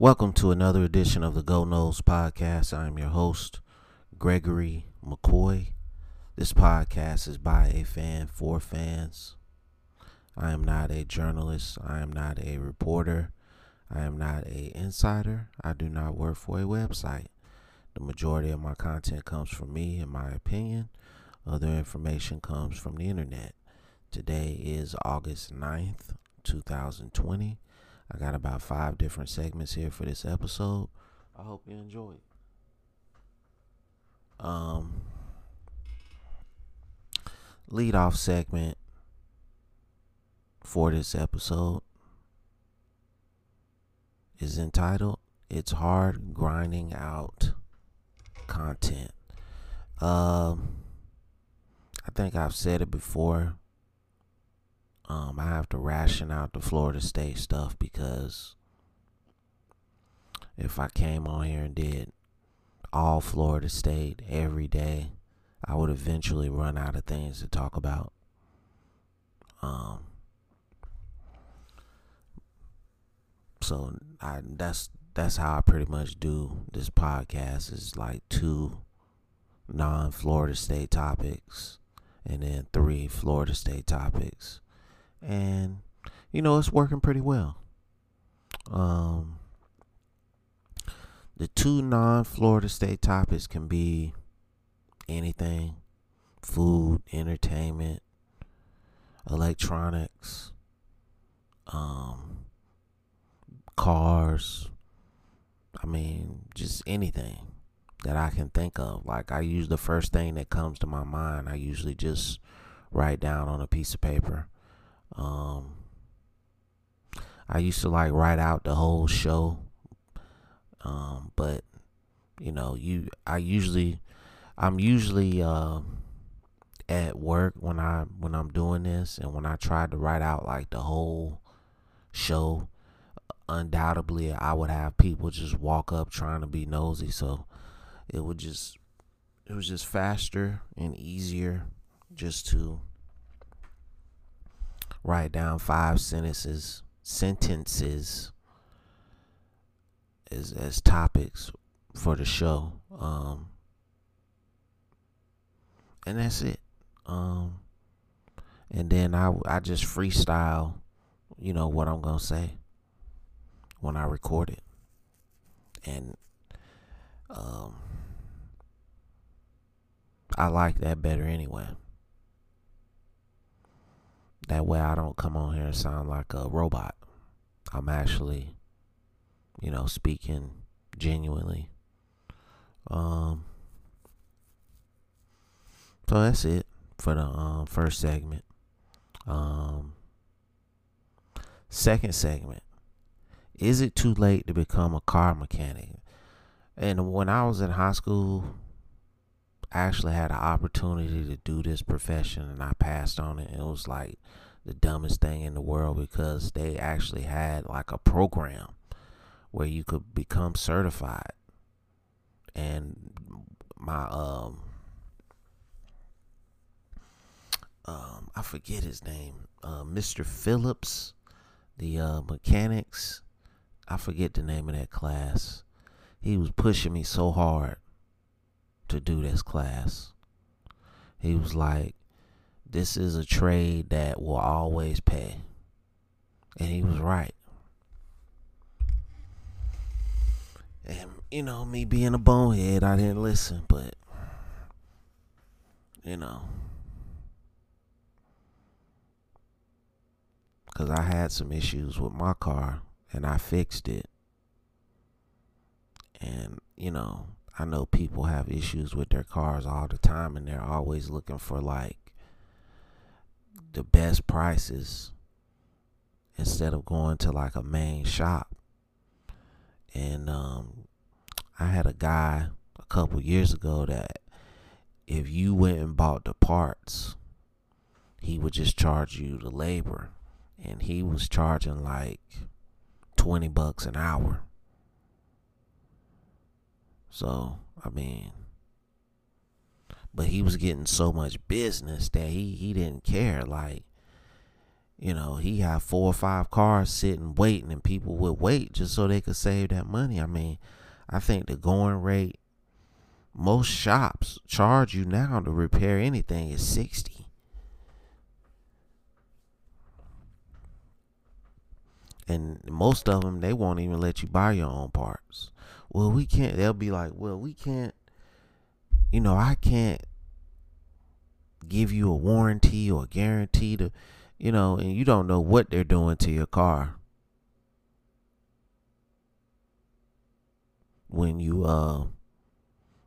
Welcome to another edition of the Go Noles Podcast. I'm your host, Gregory McCoy. This podcast is by a fan for fans. I am not a journalist. I am not a reporter. I am not a insider. I do not work for a website. The majority of my content comes from me and my opinion. Other information comes from the internet. Today is August 9th, 2020. I got about five different segments here for this episode. I hope you enjoy. Um, lead off segment for this episode is entitled It's Hard Grinding Out Content. Um, I think I've said it before. Um, I have to ration out the Florida State stuff because if I came on here and did all Florida State every day, I would eventually run out of things to talk about. Um, so I that's that's how I pretty much do this podcast is like two non-Florida State topics and then three Florida State topics. And you know, it's working pretty well. Um the two non-Florida State topics can be anything, food, entertainment, electronics, um cars, I mean, just anything that I can think of. Like I use the first thing that comes to my mind. I usually just write down on a piece of paper. Um, I used to like write out the whole show. Um, but you know, you I usually I'm usually uh, at work when I when I'm doing this and when I try to write out like the whole show undoubtedly I would have people just walk up trying to be nosy so it would just it was just faster and easier just to write down five sentences sentences as as topics for the show um and that's it um and then I I just freestyle you know what I'm to say when I record it. And um I like that better anyway. That way I don't come on here and sound like a robot. I'm actually, you know, speaking genuinely. Um so that's it for the um, first segment. Um second segment is it too late to become a car mechanic? And when I was in high school, actually had an opportunity to do this profession and I passed on it. It was like the dumbest thing in the world because they actually had like a program where you could become certified. And my um um I forget his name, uh, Mr. Phillips, the uh, mechanics I forget the name of that class. He was pushing me so hard to do this class. He was like, This is a trade that will always pay. And he was right. And, you know, me being a bonehead, I didn't listen, but, you know, because I had some issues with my car and I fixed it. And, you know, I know people have issues with their cars all the time and they're always looking for like the best prices instead of going to like a main shop. And um, I had a guy a couple years ago that if you went and bought the parts, he would just charge you the labor. And he was charging like 20 bucks an hour. So, I mean, but he was getting so much business that he, he didn't care. Like, you know, he had four or five cars sitting waiting, and people would wait just so they could save that money. I mean, I think the going rate, most shops charge you now to repair anything is 60. And most of them, they won't even let you buy your own parts. Well, we can't. They'll be like, well, we can't, you know, I can't give you a warranty or a guarantee to you know, and you don't know what they're doing to your car. When you uh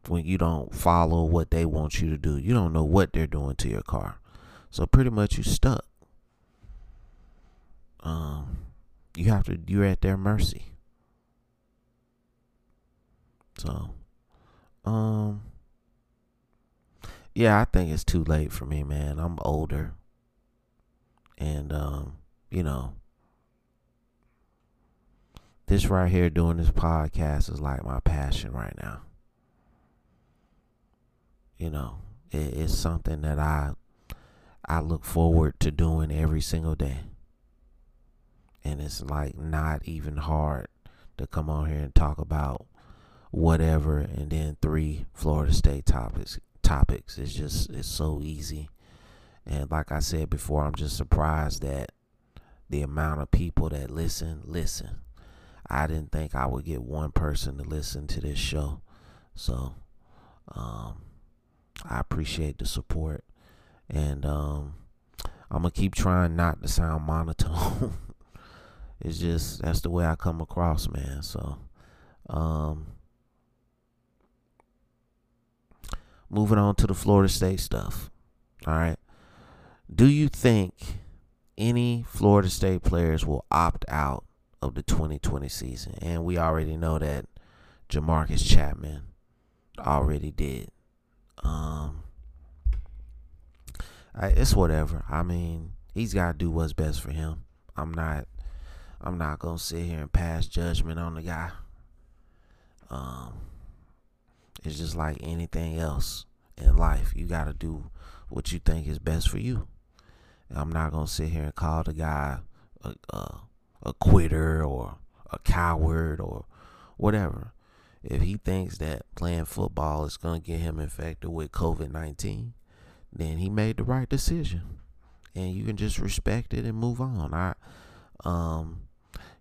when you don't follow what they want you to do. You don't know what they're doing to your car. So pretty much you stuck. Um you have to you're at their mercy. So um yeah, I think it's too late for me, man. I'm older. And, um, you know, this right here doing this podcast is like my passion right now. You know, it, it's something that I I look forward to doing every single day. And it's like not even hard to come on here and talk about whatever and then three Florida State topics topics. It's just it's so easy and like I said before, I'm just surprised that the amount of people that listen, listen. I didn't think I would get one person to listen to this show. So um, I appreciate the support. And um, I'm to keep trying not to sound monotone. it's just, that's the way I come across, man. So, um, moving on to the Florida State stuff. All right. Do you think any Florida State players will opt out of the 2020 season? And we already know that Jamarcus Chapman already did. Um, I, it's whatever. I mean, he's got to do what's best for him. I'm not. I'm not gonna sit here and pass judgment on the guy. Um, it's just like anything else in life. You got to do what you think is best for you. I'm not gonna sit here and call the guy a, a, a quitter or a coward or whatever. If he thinks that playing football is gonna get him infected with COVID nineteen, then he made the right decision, and you can just respect it and move on. I, um,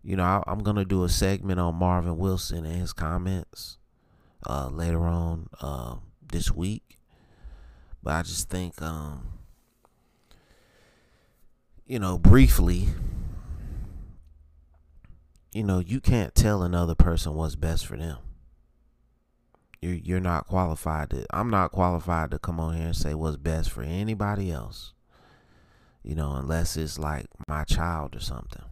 you know, I, am gonna do a segment on Marvin Wilson and his comments uh, later on uh, this week, but I just think um you know, briefly, you know, you can't tell another person what's best for them. You're you're not qualified to I'm not qualified to come on here and say what's best for anybody else. You know, unless it's like my child or something.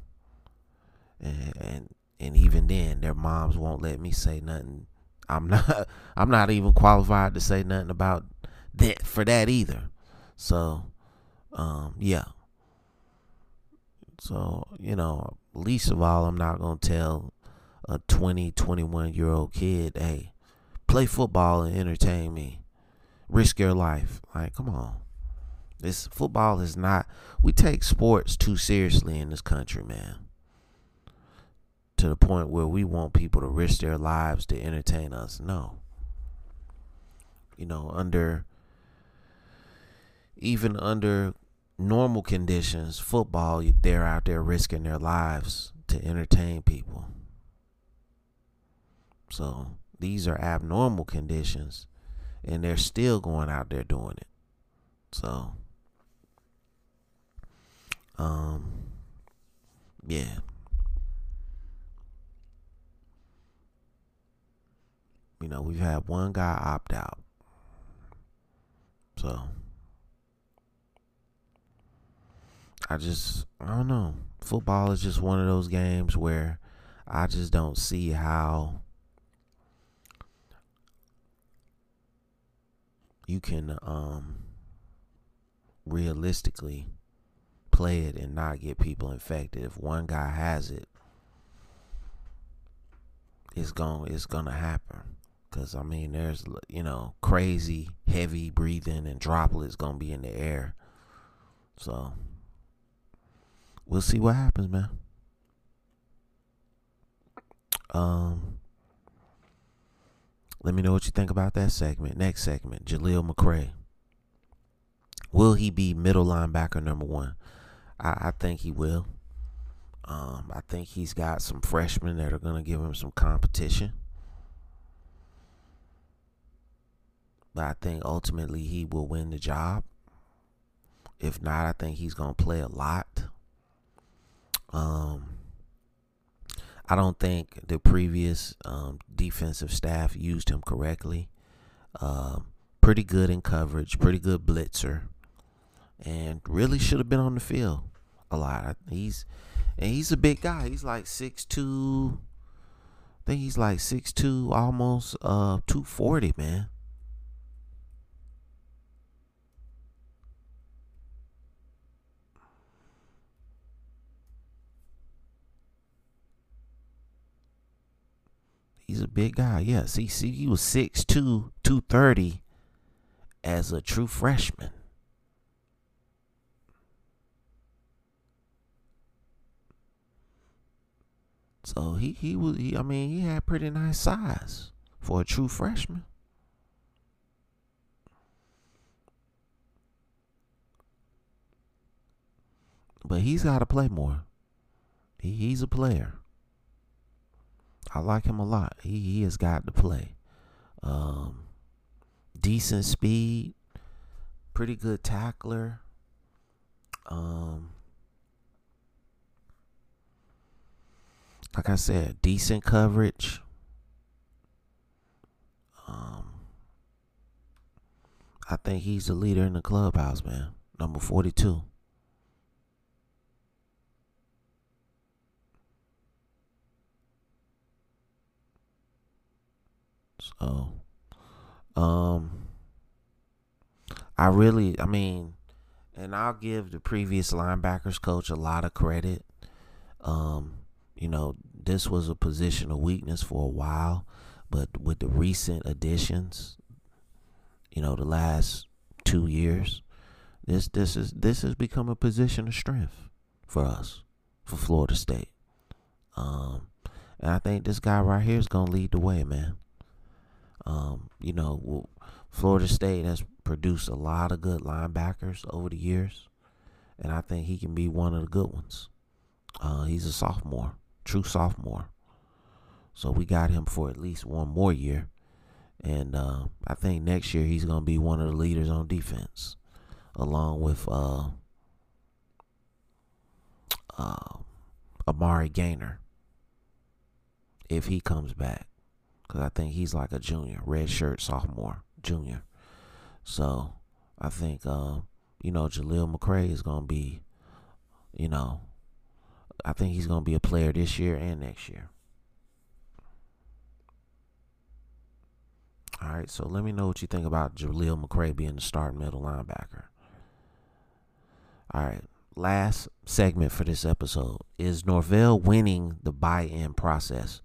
And and, and even then their moms won't let me say nothing. I'm not I'm not even qualified to say nothing about that for that either. So um yeah, so, you know, least of all, I'm not to tell a 20, 21 year old kid, hey, play football and entertain me. Risk your life. Like, come on. This football is not, we take sports too seriously in this country, man. To the point where we want people to risk their lives to entertain us. No. You know, under, even under normal conditions, football, they're out there risking their lives to entertain people. So these are abnormal conditions, and they're still going out there doing it. So, um, yeah. You know, we've had one guy opt out. So, I just I don't know. Football is just one of those games where I just don't see how you can um realistically play it and not get people infected. If one guy has it, it's going it's to happen. Cuz I mean there's you know crazy heavy breathing and droplets to be in the air. So we'll see what happens, man. Um let me know what you think about that segment. Next segment, Jaleel McRae. Will he be middle linebacker number one? I, I think he will. Um, I think he's got some freshmen that are to give him some competition. But I think ultimately he will win the job. If not, I think he's going to play a lot. Um, I don't think the previous um, defensive staff used him correctly. Uh, pretty good in coverage, pretty good blitzer, and really should have been on the field a lot. He's and he's a big guy. He's like six two. I think he's like six two, almost uh two forty, man. He's a big guy. Yeah, see, see, he was 6'2", 230 as a true freshman. So he he was he, I mean he had pretty nice size for a true freshman. But he's got to play more. He, he's a player. I like him a lot. He he has got to play. Um, decent speed, pretty good tackler. Um, like I said, decent coverage. Um, I think he's the leader in the clubhouse, man. Number forty-two. So, um, I really, I mean, and I'll give the previous linebackers coach a lot of credit. Um, you know, this was a position of weakness for a while, but with the recent additions, you know, the last two years, this this is this has become a position of strength for us, for Florida State. Um, and I think this guy right here is gonna lead the way, man. Um, you know, Florida State has produced a lot of good linebackers over the years, and I think he can be one of the good ones. Uh, he's a sophomore, true sophomore, so we got him for at least one more year, and uh, I think next year he's gonna be one of the leaders on defense, along with uh, uh, Amari Gainer, if he comes back because I think he's like a junior, red shirt sophomore, junior. So I think uh, you know Jaleel McRae is gonna be, you know, I think he's gonna be a player this year and next year. All right, so let me know what you think about Jaleel McRae being the starting middle linebacker. All right, last segment for this episode is Norvell winning the buy-in process.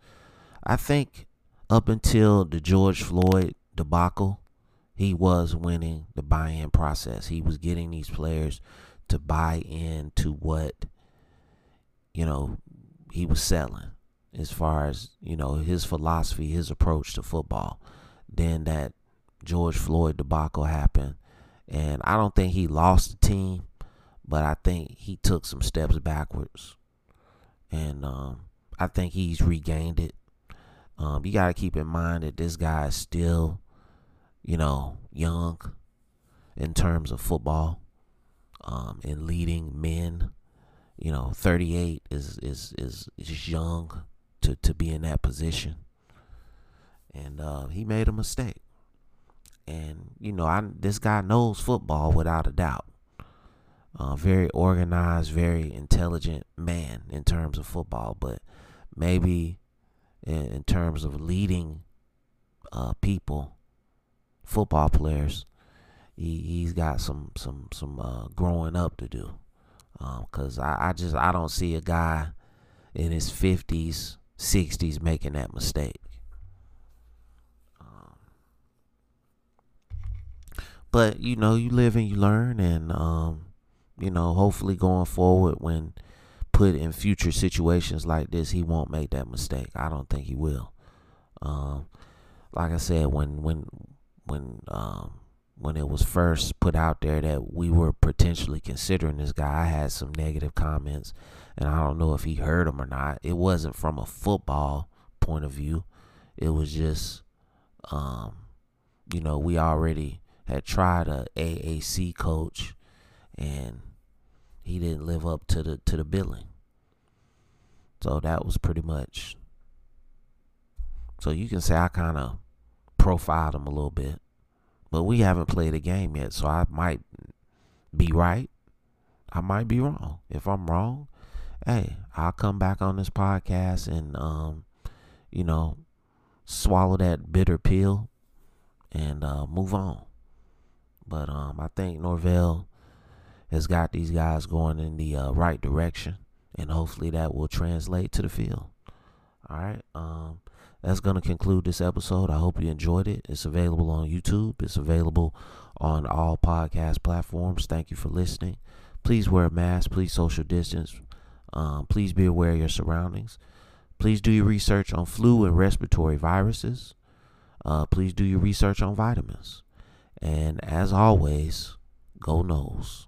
I think up until the George Floyd debacle, he was winning the buy in process. He was getting these players to buy into what, you know, he was selling as far as, you know, his philosophy, his approach to football. Then that George Floyd debacle happened. And I don't think he lost the team, but I think he took some steps backwards. And um, I think he's regained it. Um, you got to keep in mind that this guy is still, you know, young in terms of football um, and leading men. You know, 38 is is is, is young to, to be in that position. And uh, he made a mistake. And you know, I this guy knows football without a doubt. Uh, very organized, very intelligent man in terms of football, but maybe in, in terms of leading uh, people, football players, he, he's got some some some uh, growing up to do. Because um, I, I just I don't see a guy in his fifties, sixties making that mistake. Um, but you know, you live and you learn, and um, you know, hopefully going forward, when put in future situations like this, he won't make that mistake. I don't think he will. Um, like I said, when when when um, when it was first put out there that we were potentially considering this guy, I had some negative comments, and I don't know if he heard them or not. It wasn't from a football point of view. It was just, um, you know, we already had tried a AAC coach, and he didn't live up to the to the billing. So that was pretty much. So you can say I kind of profiled him a little bit. But we haven't played a game yet, so I might be right. I might be wrong. If I'm wrong, hey, I'll come back on this podcast and um, you know, swallow that bitter pill and uh, move on. But um, I think Norvell has got these guys going in the uh, right direction, and hopefully that will translate to the field. All right. Um, that's going to conclude this episode. I hope you enjoyed it. It's available on YouTube, it's available on all podcast platforms. Thank you for listening. Please wear a mask, please social distance. Um, please be aware of your surroundings. Please do your research on flu and respiratory viruses. Uh, please do your research on vitamins. And as always, go Noles.